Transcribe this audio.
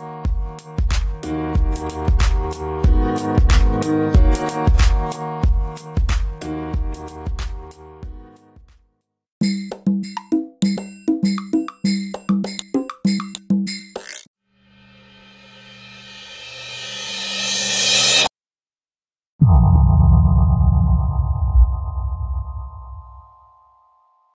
you